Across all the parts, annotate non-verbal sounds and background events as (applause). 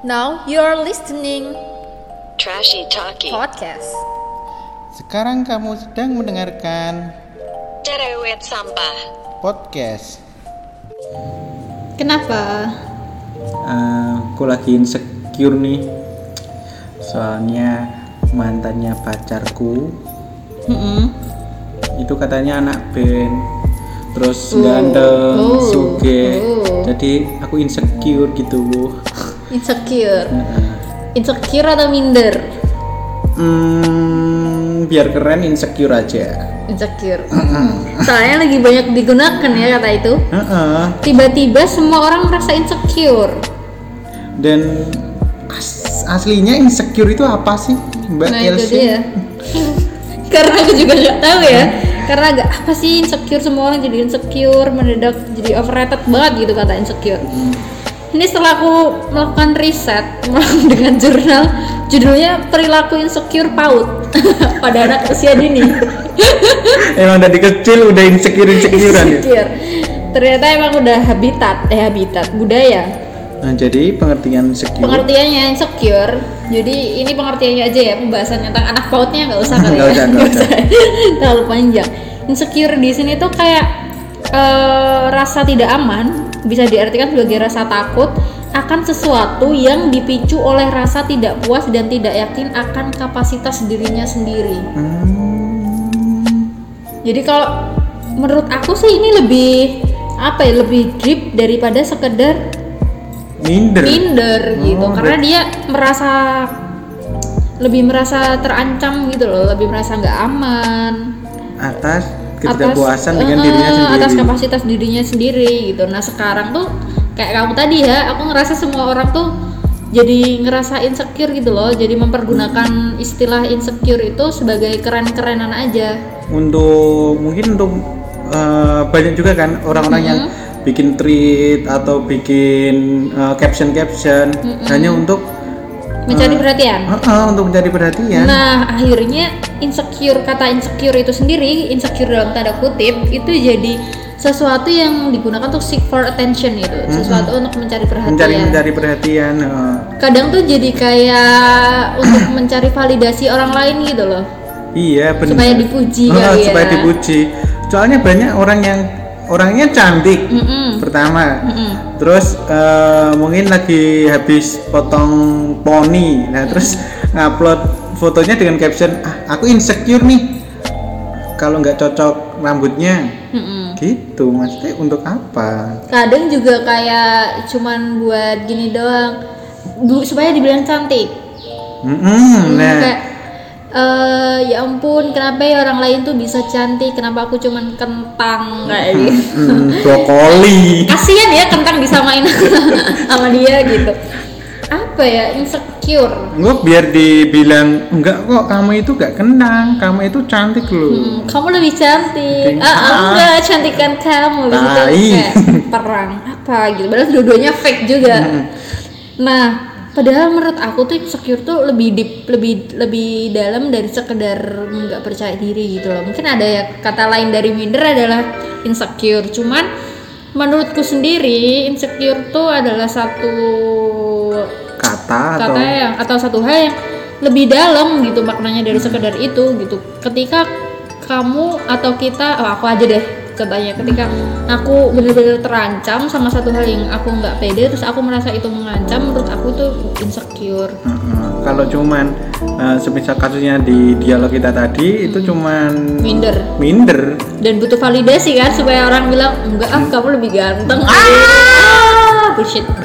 Now you're listening Trashy Talkie. podcast. Sekarang kamu sedang mendengarkan Cerewet sampah. podcast. Kenapa? Eh, aku lagi insecure nih. Soalnya mantannya pacarku Mm-mm. itu katanya anak band. Terus Oh, ganteng, oh, suge. oh. Jadi aku insecure gitu. Insecure. Insecure atau minder? Hmm, biar keren insecure aja. Insecure. Soalnya lagi banyak digunakan ya kata itu. Tiba-tiba semua orang merasa insecure. Dan as- aslinya insecure itu apa sih, Mbak Nah Elsie? (laughs) Karena aku juga nggak tahu ya. Karena agak apa sih insecure semua orang jadi insecure mendadak jadi overrated banget gitu kata insecure. Ini setelah aku melakukan riset dengan jurnal judulnya perilaku insecure paut (laughs) pada anak usia dini. (laughs) Emang dari kecil udah insecure insecurean ya. insecure. Ternyata emang udah habitat, eh habitat budaya. Nah, jadi pengertian insecure. Pengertiannya insecure. Jadi ini pengertiannya aja ya pembahasan tentang anak pautnya nggak usah (laughs) kali ya. usah, nggak usah. Terlalu panjang. Insecure di sini tuh kayak eh, rasa tidak aman, bisa diartikan sebagai rasa takut akan sesuatu yang dipicu oleh rasa tidak puas dan tidak yakin akan kapasitas dirinya sendiri. Hmm, Jadi kalau menurut aku sih ini lebih apa ya lebih deep daripada sekedar minder. minder gitu Oh, karena dia merasa lebih merasa terancam gitu loh lebih merasa nggak aman atas ketidakpuasan dengan eh, dirinya sendiri. atas kapasitas dirinya sendiri gitu. Nah sekarang tuh kayak kamu tadi ya aku ngerasa semua orang tuh jadi ngerasa insecure gitu loh. Jadi mempergunakan istilah insecure itu sebagai keren-kerenan aja. Untuk mungkin untuk eh, banyak juga kan orang-orang yang bikin tweet atau bikin eh, caption-caption. Hanya untuk mencari perhatian eh, eh, untuk mencari perhatian. Nah, akhirnya insecure kata insecure itu sendiri, insecure dalam tanda kutip itu jadi sesuatu yang digunakan untuk seek for attention gitu, sesuatu untuk mencari perhatian. mencari mencari perhatian. eh. Kadang tuh jadi kayak untuk (coughs) mencari validasi orang lain gitu loh. Iya benar. Supaya dipuji Ah, kali ya. Supaya dipuji. Soalnya banyak orang yang orangnya cantik Mm-mm. pertama. Mm-mm. Terus eh, mungkin lagi habis potong poni. Nah, terus ngupload fotonya dengan caption, ah, "Aku insecure nih. Kalau nggak cocok rambutnya." Mm-mm. Gitu. Maksudnya untuk apa? Kadang juga kayak cuman buat gini doang, supaya dibilang cantik. Mm-mm, nah, kayak eh ya ampun kenapa ya orang lain tuh bisa cantik kenapa aku cuman kentang kayak gitu mm, brokoli. kasian ya kentang disamain (laughs) sama dia gitu apa ya insecure Gue biar dibilang enggak kok kamu itu gak kenang, kamu itu cantik loh. Hmm, kamu lebih cantik Cantik. ah Ah. enggak cantikan kamu habis itu Tai. kayak perang apa gitu padahal dua-duanya fake juga nah padahal menurut aku tuh insecure tuh lebih deep lebih lebih dalam dari sekedar nggak percaya diri gitu loh. Mungkin ada ya kata lain dari minder adalah insecure. Cuman menurutku sendiri insecure tuh adalah satu Kata atau kata yang atau satu hal yang lebih dalam gitu maknanya dari sekedar itu gitu. Ketika kamu atau kita oh, aku aja deh contohnya ketika aku benar-benar terancam sama satu hal yang aku nggak pede terus aku merasa itu mengancam menurut aku tuh insecure Heeh. Kalau cuman eh, semisal kasusnya di dialog kita tadi itu cuman minder minder. dan butuh validasi kan supaya orang bilang enggak ah kamu lebih ganteng ah bullshit (laughs)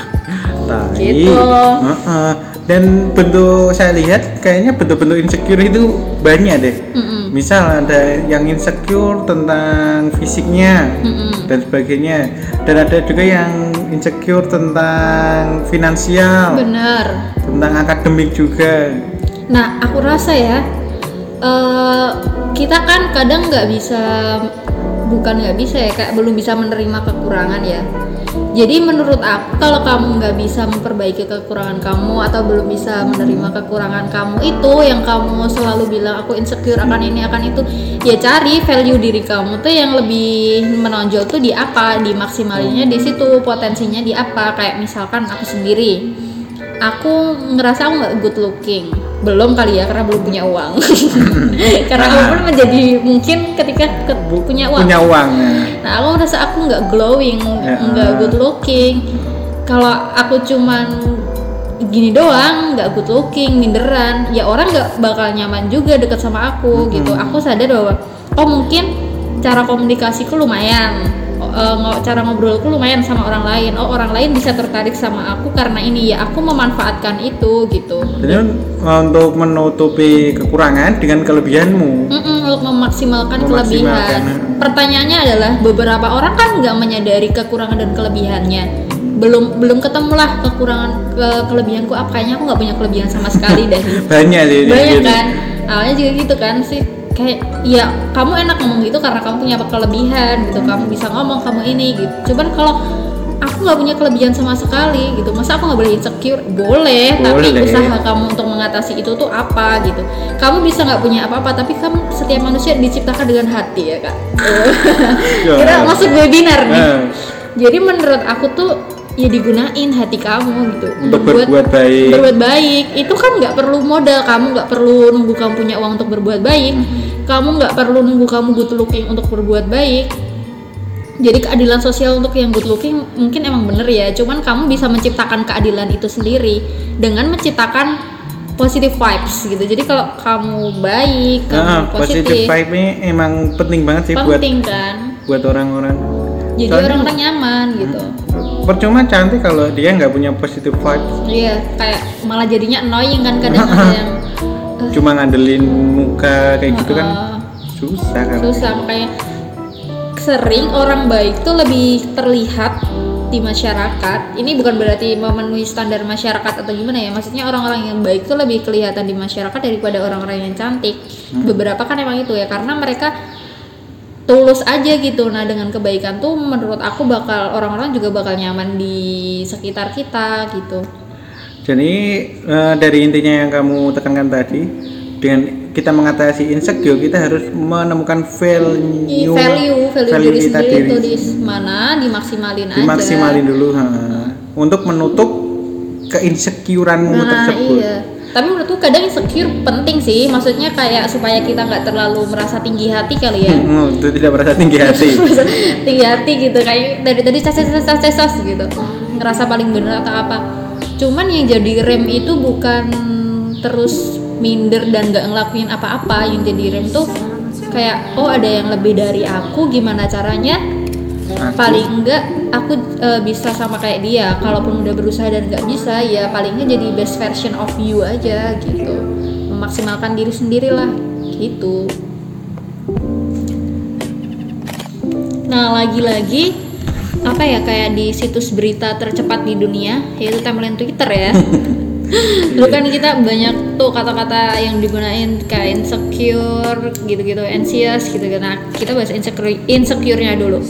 Tai. Gitu. Heeh. Dan bentuk saya lihat kayaknya bentuk-bentuk insecure itu banyak deh. Mm-mm. Misal ada yang insecure tentang fisiknya Mm-mm. dan sebagainya. Dan ada juga yang insecure tentang finansial, benar tentang akademik juga. Nah, aku rasa ya, eh, kita kan kadang nggak bisa, bukan nggak bisa ya, kayak belum bisa menerima kekurangan ya. Jadi menurut aku kalau kamu nggak bisa memperbaiki kekurangan kamu atau belum bisa menerima kekurangan kamu itu yang kamu selalu bilang aku insecure akan ini akan itu, ya cari value diri kamu tuh yang lebih menonjol tuh di apa, dimaksimalinnya di situ, potensinya di apa. Kayak misalkan aku sendiri aku ngerasa aku nggak good looking belum kali ya karena belum punya uang (laughs) karena aku pun menjadi mungkin ketika ke- punya uang punya uang ya. Nah, aku merasa aku nggak glowing, Ya. nggak good looking. Kalau aku cuman gini doang, nggak good looking, minderan, ya orang nggak bakal nyaman juga deket sama aku gitu. Aku sadar bahwa oh mungkin cara komunikasiku lumayan, ngo- cara ngobrolku lumayan sama orang lain. Oh orang lain bisa tertarik sama aku karena ini ya aku memanfaatkan itu gitu. Jadi uh, untuk menutupi kekurangan dengan kelebihanmu. Mm-mm, untuk memaksimalkan, Memaksimalkan, kelebihan. mm. Pertanyaannya adalah beberapa orang kan nggak menyadari kekurangan dan kelebihannya. Belum belum ketemulah kekurangan ke kelebihanku apa kayaknya aku nggak punya kelebihan sama sekali deh. (laughs) Banyak sih. Banyak gitu. kan. Awalnya juga gitu kan sih kayak ya kamu enak ngomong gitu karena kamu punya kelebihan gitu. Kamu bisa ngomong kamu ini gitu. Cuman kalau aku nggak punya kelebihan sama sekali gitu. Masa aku nggak boleh insecure? Boleh, tapi Boleh. usaha kamu untuk mengatasi itu tuh apa gitu. Kamu bisa nggak punya apa-apa tapi kamu setiap manusia diciptakan dengan hati ya kak. Ya. (laughs) kita masuk webinar nih. Eh, jadi menurut aku tuh ya digunain hati kamu gitu. Untuk berbuat baik. berbuat baik. Itu kan nggak perlu modal. Kamu nggak perlu nunggu kamu punya uang untuk berbuat baik. Kamu nggak perlu nunggu kamu good looking untuk berbuat baik. Jadi keadilan sosial untuk yang good looking mungkin emang bener ya. Cuman kamu bisa menciptakan keadilan itu sendiri dengan menciptakan positive vibes gitu. Jadi kalau kamu baik kamu Nah, positive positif vibe ini emang penting banget sih buat penting kan? buat orang-orang. Jadi Soalnya- orang-orang nyaman gitu Percuma cantik kalau dia nggak punya positive vibe, Iya, kayak malah jadinya annoying kan kadang ada yang cuma ngandelin muka kayak gitu kan uh, susah kan. susah makanya sering orang baik tuh lebih terlihat di masyarakat. Ini bukan berarti memenuhi standar masyarakat atau gimana ya. Maksudnya orang-orang yang baik tuh lebih kelihatan di masyarakat daripada orang-orang yang cantik. Beberapa kan emang itu ya karena mereka tulus aja gitu. Nah, dengan kebaikan tuh menurut aku bakal orang-orang juga bakal nyaman di sekitar kita gitu. Jadi eh, dari intinya yang kamu tekankan tadi, dengan kita mengatasi insecure kita harus menemukan value I- value value, diri kita sendiri diri itu di mana dimaksimalin aja dimaksimalin dulu ha. untuk menutup keinsecureanmu nah tersebut. iya tapi menurutku kadang insecure penting sih. Maksudnya kayak supaya kita nggak terlalu merasa tinggi hati kali ya. Hmm, (laughs) itu tidak merasa tinggi hati. (laughs) tinggi hati gitu. Kayak dari tadi cas cas cas gitu. Ngerasa paling bener atau apa. Cuman yang jadi rem itu bukan terus minder dan nggak ngelakuin apa-apa. Yang jadi rem tuh kayak oh ada yang lebih dari aku gimana caranya Aku- paling enggak aku eh, bisa sama kayak dia. Kalaupun udah berusaha dan nggak bisa ya palingnya jadi best version of you aja gitu. Memaksimalkan diri sendiri lah gitu. Nah lagi-lagi apa ya kayak di situs berita tercepat di dunia yaitu timeline Twitter ya. (laughs) Dulu kan kita banyak tuh kata-kata yang digunain kayak insecure gitu-gitu, anxious gitu kan. Nah, kita bahas insecure insecure-nya dulu.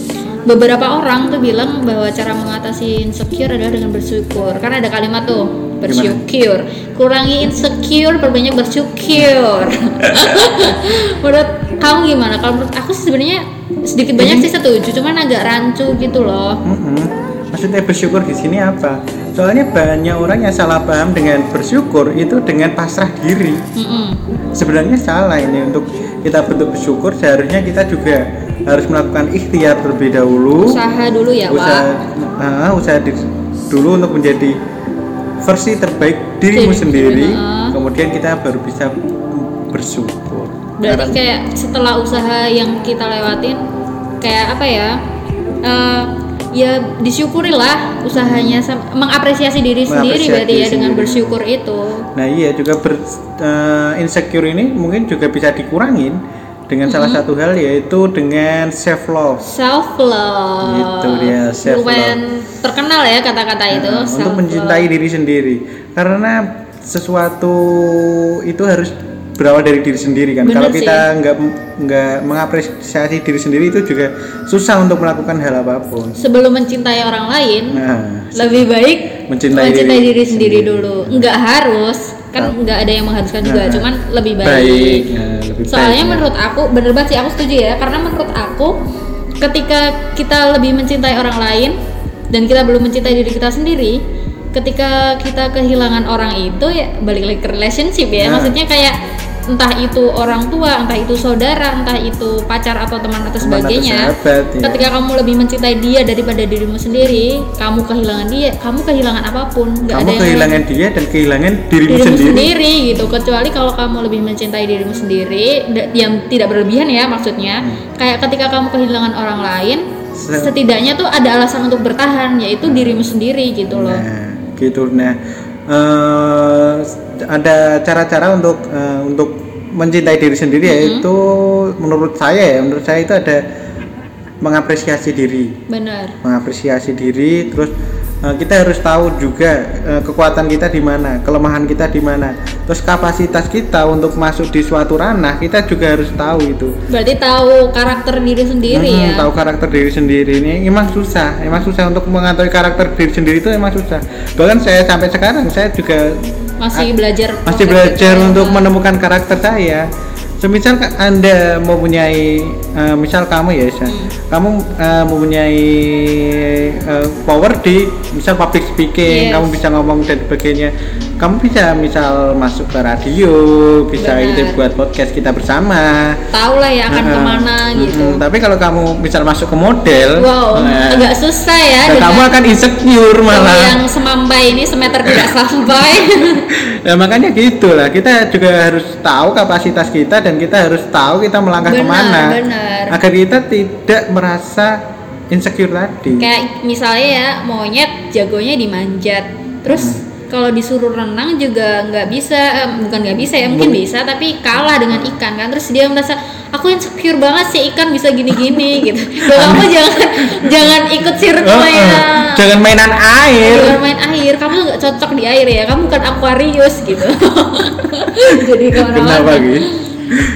Beberapa orang tuh bilang bahwa cara mengatasi insecure adalah dengan bersyukur. Karena ada kalimat tuh bersyukur. Kurangi insecure, perbanyak bersyukur. (laughs) menurut kamu gimana? Kalau menurut aku sih sebenarnya sedikit banyak sih setuju, cuman agak rancu gitu loh. Mm-mm. Maksudnya bersyukur di sini apa? Soalnya banyak orang yang salah paham dengan bersyukur itu dengan pasrah diri. Sebenarnya salah ini untuk kita bentuk bersyukur seharusnya kita juga harus melakukan ikhtiar terlebih dahulu. Usaha dulu ya, usaha, Wak. ah, usaha di- dulu untuk menjadi versi terbaik dirimu Diri sendiri. sendiri, ah. Kemudian kita baru bisa bersyukur. Berarti Karena- kayak setelah usaha yang kita lewatin kayak apa ya? eh, ya disyukurilah usahanya mengapresiasi diri sendiri Mengapresiasi berarti ya diri dengan sendiri. bersyukur itu. Nah iya juga ber, eh, insecure ini mungkin juga bisa dikurangin dengan salah Mm-hmm. satu hal yaitu dengan self love. Self love. Gitu dia, self-love. Lumayan terkenal ya kata-kata itu. Nah, untuk mencintai diri sendiri karena sesuatu itu harus berawal dari diri sendiri kan. Bener Kalau kita nggak nggak mengapresiasi diri sendiri itu juga susah untuk melakukan hal apa pun. Sebelum mencintai orang lain, Nah, lebih baik Mencintai diri diri, sendiri sendiri. dulu. Nggak harus, kan Nah. nggak ada yang mengharuskan juga, Nah. cuman lebih baik. baik, nah, lebih Soalnya baik, menurut aku bener banget sih aku setuju ya. Karena menurut aku ketika kita lebih mencintai orang lain dan kita belum mencintai diri kita sendiri ketika kita kehilangan orang itu ya balik lagi ke relationship ya. Nah. maksudnya kayak entah itu orang tua entah itu saudara entah itu pacar atau teman atau Teman atau sebagainya sahabat, ya. ketika kamu lebih mencintai dia daripada dirimu sendiri kamu kehilangan dia kamu kehilangan apa pun nggak kamu ada yang kehilangan dia dan kehilangan dirimu, dirimu sendiri, sendiri. gitu kecuali kalau kamu lebih mencintai dirimu sendiri yang tidak berlebihan ya maksudnya kayak ketika kamu kehilangan orang lain Se- setidaknya tuh ada alasan untuk bertahan yaitu dirimu sendiri gitu loh Nah, gitu. Nah, eh, ada cara-cara untuk eh, untuk mencintai diri sendiri yaitu menurut saya ya, menurut saya itu ada mengapresiasi diri, benar mengapresiasi diri. Terus kita harus tahu juga eh, kekuatan kita di mana, kelemahan kita di mana. Terus kapasitas kita untuk masuk di suatu ranah kita juga harus tahu itu. berarti tahu karakter diri sendiri Hmm, ya? tahu karakter diri sendiri. Ini emang susah emang susah untuk mengetahui karakter diri sendiri itu emang susah. Bahkan saya sampai sekarang saya juga masih belajar masih belajar untuk menemukan karakter saya semisal anda mempunyai eh, misal kamu ya Isa, Hmm. kamu eh, mempunyai eh, power di misal public speaking Yes. kamu bisa ngomong dan sebagainya kamu bisa misal masuk ke radio bisa Benar. itu buat podcast kita bersama tahu lah ya akan Heeh. ke mana gitu Mm-mm. Tapi kalau kamu misal masuk ke model, wow nah, agak susah ya nah, kamu akan insecure yang malah. semambai ini semeter tidak sampai (laughs) Nah, makanya gitulah. Kita juga harus tahu kapasitas kita dan kita harus tahu kita melangkah Benar, ke mana benar. agar kita tidak merasa insecure tadi. kayak misalnya ya monyet jagonya dimanjat terus Hmm. Kalau disuruh renang juga nggak bisa eh, bukan nggak bisa ya mungkin bisa tapi kalah dengan ikan kan. Terus dia merasa aku insecure banget sih ikan bisa gini-gini (laughs) gitu. Loh, kamu jangan jangan ikut Oh, circle-nya oh. Jangan mainan air. jangan main air. Kamu nggak cocok di air ya. Kamu bukan Aquarius gitu. (laughs) Jadi Kenapa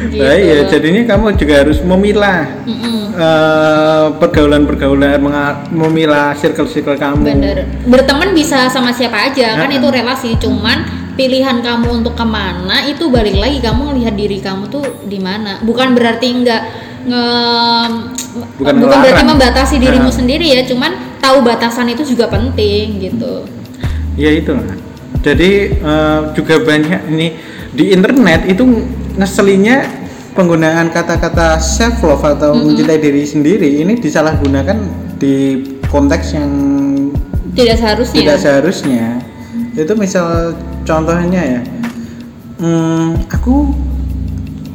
gitu? Nah, iya, jadinya kamu juga harus memilah Mm-mm. eh, pergaulan-pergaulan, menga- memilah circle-circle kamu. Bener. Berteman bisa sama siapa aja, kan Heeh. itu relasi. Cuman pilihan kamu untuk ke mana itu balik lagi kamu ngelihat diri kamu tuh di mana. Bukan berarti nggak nge Bukan berarti ngelarang. membatasi dirimu Heeh. sendiri ya. Cuman tahu batasan itu juga penting gitu. Ya itu Jadi eh, juga banyak ini di internet itu ngeselinnya penggunaan kata-kata self love atau mencintai diri sendiri ini disalahgunakan di konteks yang Tidak seharusnya. tidak seharusnya. Itu misal contohnya ya, hmm, aku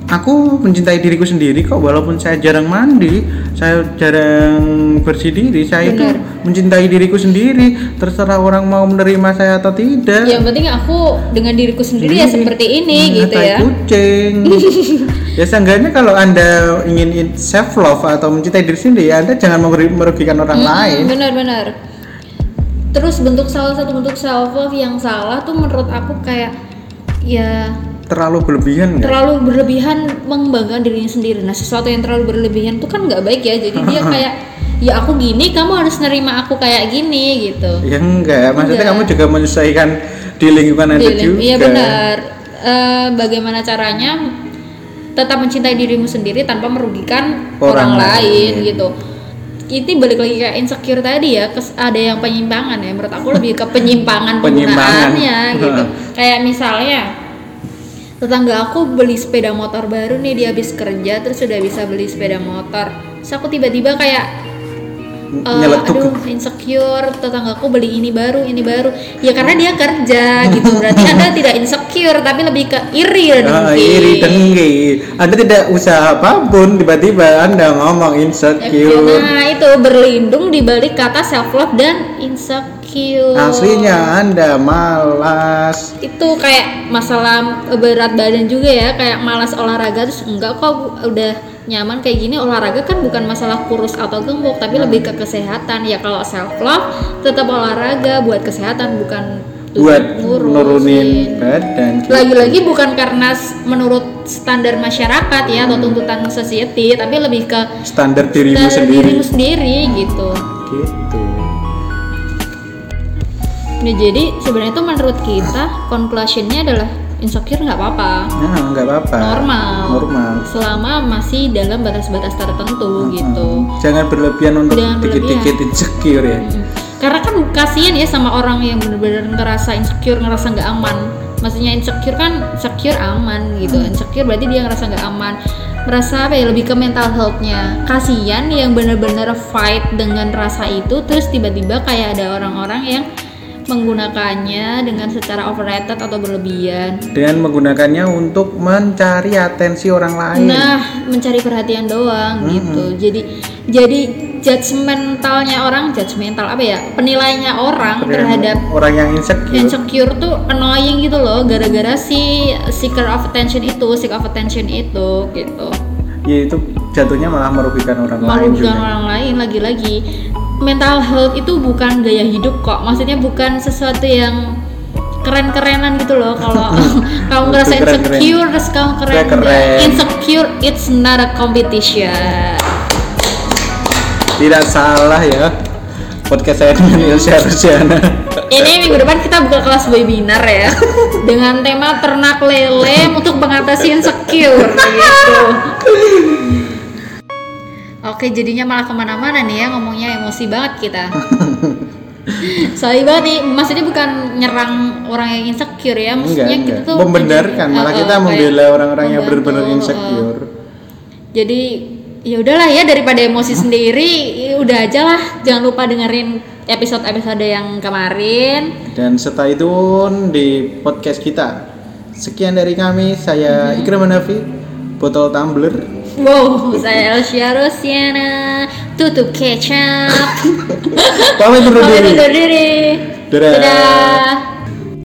aku mencintai diriku sendiri kok walaupun saya jarang mandi, saya jarang bersih diri, saya itu Benar. mencintai diriku sendiri. Terserah orang mau menerima saya atau tidak. Yang penting aku dengan diriku sendiri ya seperti ini Hmm, gitu ya. kucing. (laughs) ya seenggaknya kalau anda ingin self love atau mencintai diri sendiri, anda jangan merugikan orang Mm-mm, lain. Benar-benar. Terus bentuk salah satu bentuk self love yang salah tuh menurut aku kayak ya Terlalu berlebihan terlalu berlebihan mengembangkan dirinya sendiri. Nah, sesuatu yang terlalu berlebihan tuh kan nggak baik ya. Jadi dia (laughs) kayak ya aku gini, kamu harus nerima aku kayak gini gitu. Ya enggak, maksudnya Enggak. kamu juga menyesuaikan di lingkungan anda juga. Iya benar. Eh, bagaimana caranya tetap mencintai dirimu sendiri tanpa merugikan Orang orang, lain lain. gitu. Ini balik lagi kayak insecure tadi ya, kes- ada yang penyimpangan ya. Menurut aku lebih ke penyimpangan (laughs) Penyimpangan. penggunaannya gitu. (laughs) Kayak misalnya tetangga aku beli sepeda motor baru nih dia habis kerja terus sudah bisa beli sepeda motor. Terus aku tiba-tiba kayak Nyeletuk. aduh insecure tetanggaku beli ini baru ini baru ya karena dia kerja gitu (laughs) berarti anda tidak insecure tapi lebih ke iri dan Ah, dengki. iri dengki. Anda tidak usaha apa pun, tiba-tiba Anda ngomong insecure. nah itu berlindung di balik kata self love dan insecure Aslinya Anda malas. itu kayak masalah berat badan juga ya kayak malas olahraga terus enggak kok udah nyaman kayak gini olahraga kan bukan masalah kurus atau gemuk tapi lebih ke kesehatan ya kalau self love tetap olahraga buat kesehatan bukan buat nurunin badan. gitu. lagi-lagi bukan karena menurut standar masyarakat ya atau tuntutan society tapi lebih ke Standar dirimu standar sendiri. dirimu sendiri gitu Gitu. Nah, jadi sebenarnya itu menurut kita conclusionnya adalah insecure nggak apa-apa. Nah, nggak apa-apa. normal. Normal. selama masih dalam batas-batas tertentu gitu. Jangan berlebihan untuk dikit-dikit insecure ya. Mm. karena kan kasihan ya sama orang yang bener-bener ngerasa insecure ngerasa nggak aman. Maksudnya insecure kan insecure aman gitu. Insecure berarti dia ngerasa nggak aman. Merasa apa ya lebih ke mental healthnya. Kasihan yang bener-bener fight dengan rasa itu terus tiba-tiba kayak ada orang-orang yang menggunakannya dengan secara overrated atau berlebihan dengan menggunakannya untuk mencari atensi orang lain Nah, mencari perhatian doang gitu. Jadi jadi judgmentalnya orang, judgmental apa ya? Penilaiannya orang terhadap orang yang insecure insecure tuh annoying gitu loh gara-gara si seeker of attention itu, seek of attention itu gitu. ya itu jatuhnya malah merugikan orang lain Merugikan juga orang lain lagi-lagi. Mental health itu bukan gaya hidup kok. Maksudnya bukan sesuatu yang keren-kerenan gitu loh. Kalau (laughs) (laughs) kamu ngerasa insecure terus kamu keren, keren. Insecure it's not a competition. Tidak salah ya. Podcast saya dengan Ilsa Rusiana ini minggu depan kita buka kelas webinar ya. (laughs) Dengan tema ternak lele untuk mengatasi insecure gitu oke jadinya malah ke mana-mana nih ya ngomongnya emosi banget kita (laughs) Sorry banget nih, maksudnya bukan nyerang orang yang insecure ya, maksudnya enggak, kita enggak. tuh membenarkan malah uh, kita membela orang-orang yang benar-benar uh, uh. insecure Jadi ya udahlah ya daripada emosi (laughs) sendiri, ya udah aja lah, jangan lupa dengerin episode-episode yang kemarin. dan stay tune di podcast kita sekian dari kami saya Mm-hmm. Ikram Hanafi botol tumbler Wow, saya Elsia Rosiana, tutup kecap. pamit undur Pamit diri undur diri. Dadah. Dadah.